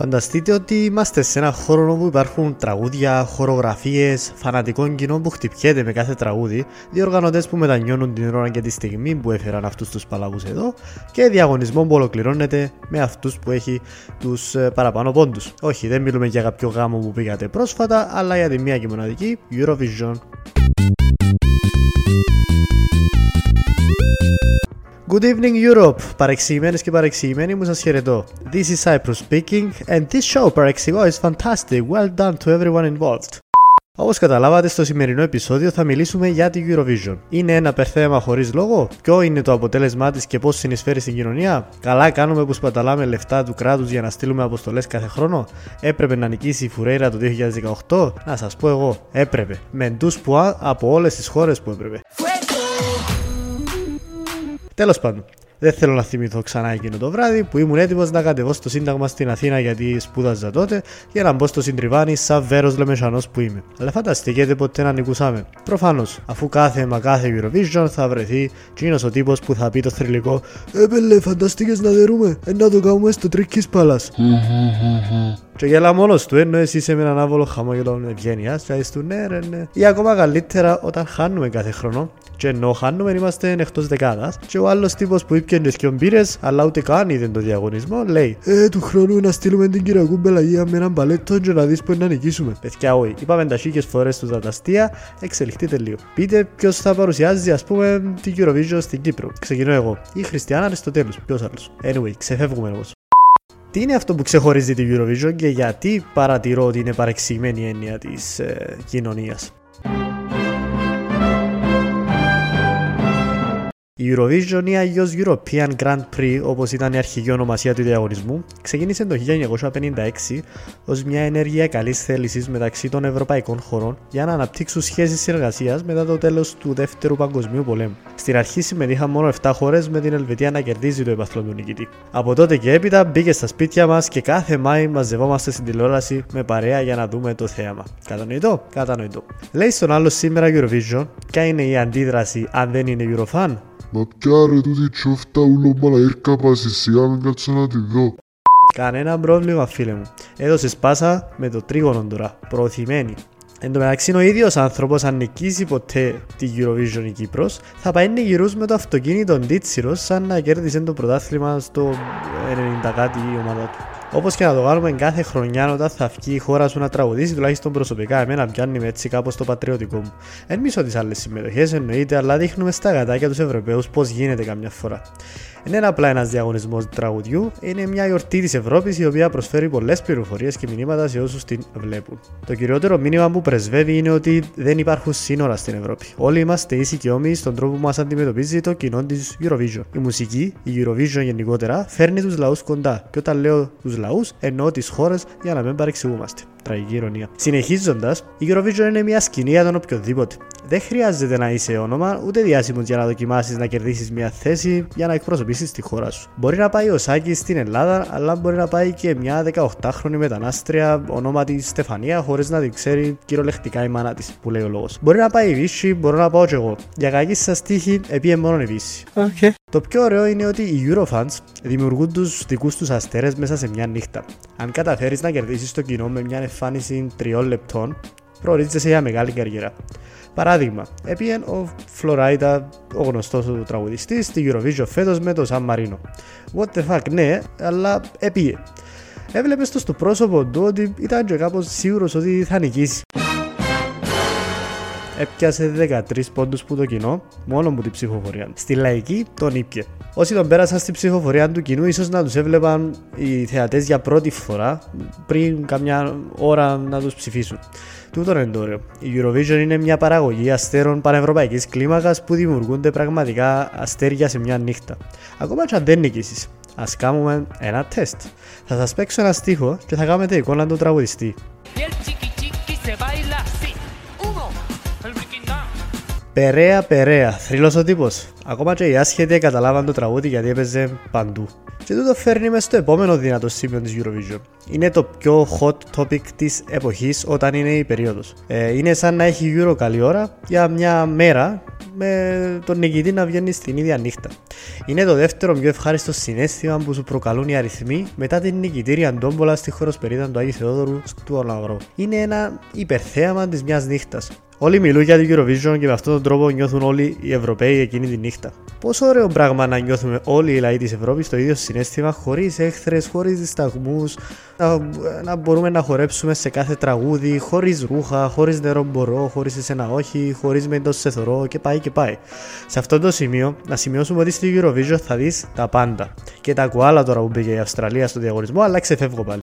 Φανταστείτε ότι είμαστε σε ένα χώρο όπου υπάρχουν τραγούδια, χορογραφίες, φανατικό κοινό που χτυπιέται με κάθε τραγούδι, διοργανωτές που μετανιώνουν την ώρα και τη στιγμή που έφεραν αυτούς τους παλαβού εδώ και διαγωνισμό που ολοκληρώνεται με αυτούς που έχει τους ε, παραπάνω πόντους. Όχι, δεν μιλούμε για κάποιο γάμο που πήγατε πρόσφατα, αλλά για τη μία και μοναδική Eurovision. Good evening Europe, παρεξηγημένες και παρεξηγημένοι μου σας χαιρετώ. This is Cyprus speaking and this show παρεξηγώ is fantastic, well done to everyone involved. Όπως καταλάβατε στο σημερινό επεισόδιο θα μιλήσουμε για τη Eurovision. Είναι ένα περθέμα χωρίς λόγο, ποιο είναι το αποτέλεσμά της και πώς συνεισφέρει στην κοινωνία; Καλά κάνουμε που σπαταλάμε λεφτά του κράτους για να στείλουμε αποστολές κάθε χρόνο. Έπρεπε να νικήσει η Φουρέιρα το 2018. Να σας πω εγώ, έπρεπε. Με ντους που από όλες τις χώρες που έπρεπε. Τέλος πάντων, δεν θέλω να θυμηθώ ξανά εκείνο το βράδυ που ήμουν έτοιμος να κατεβώ στο Σύνταγμα στην Αθήνα γιατί σπούδαζα τότε για να μπω στο συντριβάνι σαν βέρος λεμεσανό που είμαι. Αλλά φανταστείτε ποτέ να νικούσαμε. Προφανώς, αφού κάθε μα κάθε Eurovision θα βρεθεί εκείνος ο τύπος που θα πει το θρηλυκό Έπελε, φανταστήκες να δερούμε, ε, να το κάνουμε στο τρίκι πάλα. Και γέλα μόνο του, ενώ εσύ είσαι με έναν άβολο χαμόγελο ευγένεια, και του ναι, ρε, ναι. Ή ακόμα καλύτερα όταν χάνουμε κάθε χρόνο και ενώ χάνουμε είμαστε εκτός δεκάδας. Και ο άλλος τύπος που είπε και δυο μπύρες, αλλά ούτε καν είδε το διαγωνισμό, λέει Ε, του χρόνου να στείλουμε την Κυριακού Μπελαγία με έναν παλέτο και να δεις που να νικήσουμε. Παιδιά, όχι, είπαμε τα χίλιες φορές του τα αστεία, εξελιχτείτε λίγο. Πείτε ποιος θα παρουσιάζει, ας πούμε, την Eurovision στην Κύπρο. Ξεκινώ εγώ. Ή Χριστιανά Αριστοτέλου, ποιος άλλος. Anyway, ξεφεύγουμε όμω. Τι είναι αυτό που ξεχωρίζει την Eurovision και γιατί παρατηρώ ότι είναι παρεξηγημένη η έννοια της ε, κοινωνίας; Η Eurovision ή αλλιώς European Grand Prix, όπως ήταν η αρχική ονομασία του διαγωνισμού, ξεκίνησε το 1956 ως μια ενέργεια καλής θέλησης μεταξύ των ευρωπαϊκών χωρών για να αναπτύξουν σχέσεις συνεργασίας μετά το τέλος του Δεύτερου Παγκοσμίου Πολέμου. Στην αρχή συμμετείχαν μόνο 7 χώρες με την Ελβετία να κερδίζει το επαθλό του νικητή. Από τότε και έπειτα μπήκε στα σπίτια μας και κάθε Μάη μαζευόμαστε στην τηλεόραση με παρέα για να δούμε το θέαμα. Κατανοητό, κατανοητό. Λέει στον άλλο σήμερα Eurovision, ποια είναι η αντίδραση αν δεν είναι Eurofan, Μα πια ρε τούτη τσόφτα ούλο μαλαέρκα πάση σιγά μην κάτσω να τη δω. Κανένα πρόβλημα φίλε μου. Έδωσε πάσα με το τρίγωνο τώρα, προωθημένη. Εν τω μεταξύ, ο ίδιος άνθρωπος, αν νικήσει ποτέ τη Eurovision η Κύπρος, θα πάει γυρού με το αυτοκίνητο Τίτσιρο σαν να κέρδισε το πρωτάθλημα στο 90 κάτι η ομάδα του. Όπως και να το κάνουμε κάθε χρονιά όταν θα βγει η χώρα σου να τραγουδήσει, τουλάχιστον προσωπικά, εμένα πιάνει με έτσι κάπως το πατριωτικό μου. Εν μισό τις άλλες συμμετοχές εννοείται, αλλά δείχνουμε στα γατάκια τους Ευρωπαίους πώς γίνεται καμιά φορά. Δεν είναι απλά ένας διαγωνισμός τραγουδιού, είναι μια γιορτή της Ευρώπης η οποία προσφέρει πολλές πληροφορίες και μηνύματα σε όσους την βλέπουν. Το κυριότερο μήνυμα που πρεσβεύει είναι ότι δεν υπάρχουν σύνορα στην Ευρώπη. Όλοι είμαστε ίσοι και όμοιοι στον τρόπο που μας αντιμετωπίζει το κοινό της Eurovision. Η μουσική, η Eurovision γενικότερα, φέρνει τους λαούς κοντά. Και όταν λέω τους λαούς, εννοώ τις χώρες για να μην παρεξηγούμαστε. Τραγική ηρωνία. Συνεχίζοντας, η Eurovision είναι μια σκηνή για τον οποιοδήποτε. Δεν χρειάζεται να είσαι όνομα ούτε διάσημος για να δοκιμάσεις να κερδίσεις μια θέση για να εκπροσωπήσεις τη χώρα σου. Μπορεί να πάει ο Σάκης στην Ελλάδα, αλλά μπορεί να πάει και μια 18χρονη μετανάστρια ονόματι Στεφανία χωρίς να την ξέρει κυριολεκτικά η μάνα της, που λέει ο λόγος. Μπορεί να πάει η Βύση, μπορώ να πάω κι εγώ. Για κακή σας τύχη, επίε μόνο η Βύση. Okay. Το πιο ωραίο είναι ότι οι Eurofans δημιουργούν τους δικούς τους αστέρες μέσα σε μια νύχτα. Αν καταφέρεις να κερδίσεις το κοινό με μια εμφάνιση τριών λεπτών, προορίζεσαι για μεγάλη καριέρα. Παράδειγμα, έπιε ο Φλωράιτα, ο γνωστός του τραγουδιστής, στη Eurovision φέτος με το Σαν Μαρίνο. What the fuck, ναι, αλλά έπιε. Έβλεπες το στο πρόσωπο του ότι ήταν και κάπως σίγουρος ότι θα νικήσει. Έπιασε 13 πόντους που το κοινό, μόνο που την ψηφοφορία. Στη λαϊκή τον ήπια. Όσοι τον πέρασαν στην ψηφοφορία του κοινού, ίσως να τους έβλεπαν οι θεατές για πρώτη φορά πριν καμιά ώρα να τους ψηφίσουν. Τούτο είναι το ωραίο. Η Eurovision είναι μια παραγωγή αστέρων πανευρωπαϊκής κλίμακας που δημιουργούνται πραγματικά αστέρια σε μια νύχτα. Ακόμα και αν δεν νικήσεις. Α κάνουμε ένα τεστ. Θα σας παίξω ένα στίχο και θα κάνετε εικόνα του τραγουδιστή. Περαία, περαία, θρύλος ο τύπος. Ακόμα και οι άσχετοι καταλάβαν το τραγούδι γιατί έπαιζε παντού. Και τούτο φέρνει μες στο επόμενο δυνατό σημείο της Eurovision. Είναι το πιο hot topic της εποχής όταν είναι η περίοδος. Ε, είναι σαν να έχει Euro καλή ώρα για μια μέρα με τον νικητή να βγαίνει στην ίδια νύχτα. Είναι το δεύτερο πιο ευχάριστο συνέστημα που σου προκαλούν οι αριθμοί μετά την νικητήρια ντόμπολα στη χωροσπερίδα του Άγιου Θεόδωρου του Ολαγρό. Είναι ένα υπερθέαμα της μιας νύχτας. Όλοι μιλούν για την Eurovision και με αυτόν τον τρόπο νιώθουν όλοι οι Ευρωπαίοι εκείνη τη νύχτα. Πόσο ωραίο πράγμα να νιώθουμε όλοι οι λαοί της Ευρώπης το ίδιο συνέστημα, χωρίς έχθρες, χωρίς δισταγμούς, να, να μπορούμε να χορέψουμε σε κάθε τραγούδι, χωρίς ρούχα, χωρίς νερό μπορώ, χωρίς εσένα όχι, χωρίς με το σε θωρώ και πάει και πάει. Σε αυτό το σημείο, να σημειώσουμε ότι στη Eurovision θα δεις τα πάντα. Και τα κουάλα τώρα που μπήκε η Αυστραλία στο διαγωνισμό, αλλά ξεφεύγω πάλι.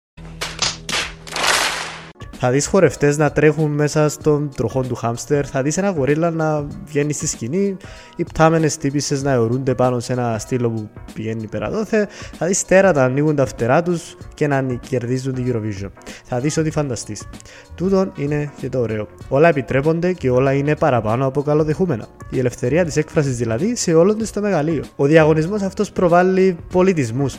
Θα δεις χορευτές να τρέχουν μέσα στον τροχό του χάμστερ, θα δεις ένα γορίλα να βγαίνει στη σκηνή, οι πτάμενες τύπησες να αιωρούνται πάνω σε ένα στήλο που πηγαίνει πέρα δόθε, θα δεις τέρατα να ανοίγουν τα φτερά τους και να κερδίζουν την Eurovision. Θα δεις ό,τι φανταστείς. Τούτον είναι και το ωραίο. Όλα επιτρέπονται και όλα είναι παραπάνω από καλοδεχούμενα. Η ελευθερία της έκφρασης δηλαδή σε όλον της το μεγαλείο. Ο διαγωνισμός αυτός προβάλλει πολιτισμούς,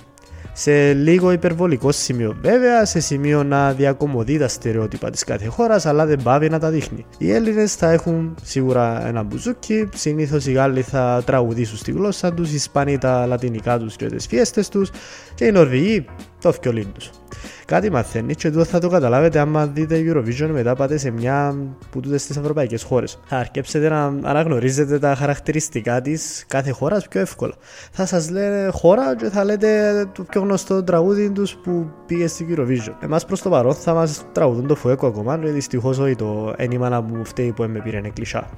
σε λίγο υπερβολικό σημείο. Βέβαια, σε σημείο να διακομωδεί τα στερεότυπα της κάθε χώρας, αλλά δεν πάβει να τα δείχνει. Οι Έλληνες θα έχουν σίγουρα ένα μπουζούκι, συνήθως οι Γάλλοι θα τραγουδήσουν στη γλώσσα τους, οι Ισπανοί τα λατινικά τους και τις φιέστες τους, και οι Νορβηγοί το φιολίν τους. Κάτι μαθαίνεις και τούτο θα το καταλάβετε άμα δείτε Eurovision μετά πάτε σε μια που τούτες στι ευρωπαϊκές χώρες. Θα αρκέψετε να αναγνωρίζετε τα χαρακτηριστικά της κάθε χώρας πιο εύκολα. Θα σας λένε χώρα και θα λέτε το πιο γνωστό τραγούδι τους που πήγε στην Eurovision. Εμάς προς το παρόν θα μας τραγουδούν το φουέκο ακόμα, δυστυχώς όχι το ένιμα να μου φταίει που με πήρε κλεισά.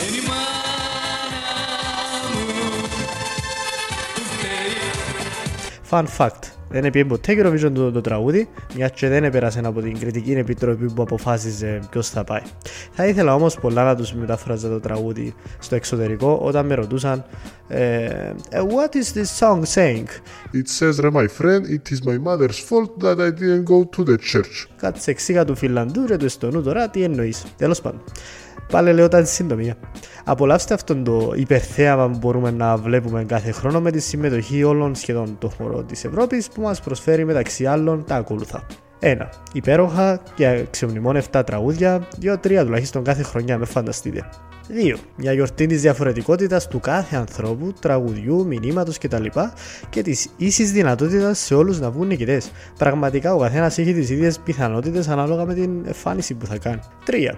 Fun fact. Δεν έπιε ποτέ και Eurovision το, το τραγούδι, μια και δεν έπερασε από την κριτική επιτροπή που αποφάσιζε ποιος θα πάει. Θα ήθελα όμως πολλά να τους μεταφράζα το τραγούδι στο εξωτερικό όταν με ρωτούσαν ε, What is this song saying? It says, my friend, it is my mother's fault that I didn't go to the church. Κάτι σε εξήγα του Φιλανδού και του Εστονού τώρα τι εννοείς. Τέλος πάντων. Πάλι λέω τα συντομία. Απολαύστε αυτόν το υπερθέαμα που μπορούμε να βλέπουμε κάθε χρόνο με τη συμμετοχή όλων σχεδόν των χωρών της Ευρώπης που μας προσφέρει μεταξύ άλλων τα ακόλουθα. 1. Υπέροχα και αξιομνημόνευτα τραγούδια, 2-3 τουλάχιστον κάθε χρονιά, με φανταστείτε. 2. Μια γιορτή της διαφορετικότητας του κάθε ανθρώπου, τραγουδιού, μηνύματος κτλ. και της ίσης δυνατότητας σε όλους να βγουν νικητές. Πραγματικά ο καθένας έχει τις ίδιες πιθανότητες ανάλογα με την εμφάνιση που θα κάνει. 3.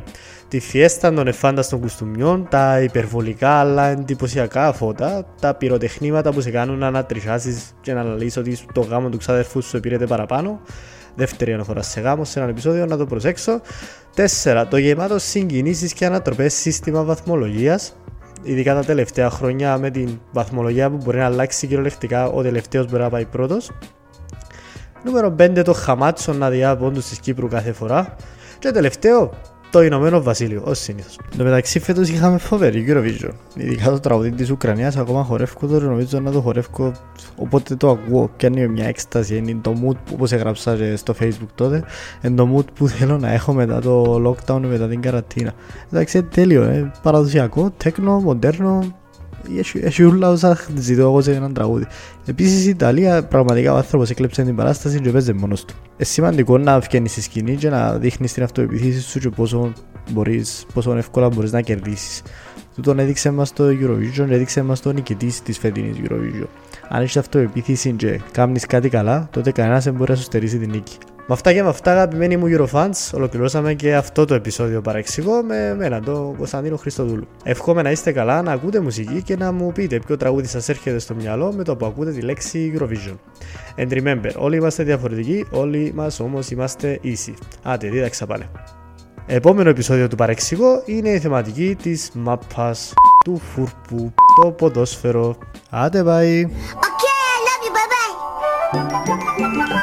Τη φιέστα των εφάνταστων κουστούμιών, τα υπερβολικά αλλά εντυπωσιακά φώτα, τα πυροτεχνήματα που σε κάνουν να ανατριχάσεις και να λύσει ότι το γάμο του ξαδερφού σου πήρετε παραπάνω δεύτερη αναφορά σε γάμο σε ένα επεισόδιο, να το προσέξω. 4. Το γεμάτο συγκινήσεις και ανατροπές σύστημα βαθμολογίας. Ειδικά τα τελευταία χρόνια με την βαθμολογία που μπορεί να αλλάξει κυριολεκτικά, ο τελευταίος μπορεί να πάει πρώτος. Νούμερο 5. Το χαμάτσο να διά πόντου της Κύπρου κάθε φορά. Και τελευταίο, το Ηνωμένο Βασίλειο, ως συνήθως. Εν τω μεταξύ, φέτος είχαμε φοβερή Eurovision. Ειδικά το τραγουδί της Ουκρανίας, ακόμα χορεύω το νομίζω να το χορεύω. Οπότε το ακούω, πιάνει μια έκσταση. Είναι το mood που όπως έγραψα στο Facebook τότε. Είναι το mood που θέλω να έχω μετά το lockdown, μετά την καρατίνα. Εντάξει, τέλειο, ε. παραδοσιακό, τέκνο, μοντέρνο, έχει ούλα όσα ζητώ εγώ σε έναν τραγούδι. Επίσης η Ιταλία πραγματικά ο άνθρωπος έκλεψε την παράσταση και παίζει μόνος του. Είναι σημαντικό να βγαίνεις στη σκηνή και να δείχνεις την αυτοεπιθύσης σου και πόσο, μπορείς, πόσο εύκολα μπορείς να κερδίσεις. Τούτον έδειξε μας το Eurovision, έδειξε μας το νικητής της φετινής Eurovision. Αν έχεις αυτοεπίθεση και κάνεις κάτι καλά, τότε κανένας δεν μπορεί να σου στερήσει την νίκη. Με αυτά και με αυτά, αγαπημένοι μου Eurofans, ολοκληρώσαμε και αυτό το επεισόδιο παρεξηγώ με μένα, τον Κωνσταντίνο Χριστοδούλου. Εύχομαι να είστε καλά, να ακούτε μουσική και να μου πείτε ποιο τραγούδι σας έρχεται στο μυαλό με το που ακούτε τη λέξη Eurovision. And remember, όλοι είμαστε διαφορετικοί, όλοι μας όμως είμαστε ίσοι. Άντε, δίδαξα πάλι. Επόμενο επεισόδιο του παρεξηγώ είναι η θεματική της μάπας του φούρπου, το ποδόσφαιρο. Άντε, bye! Okay, I love you, bye bye!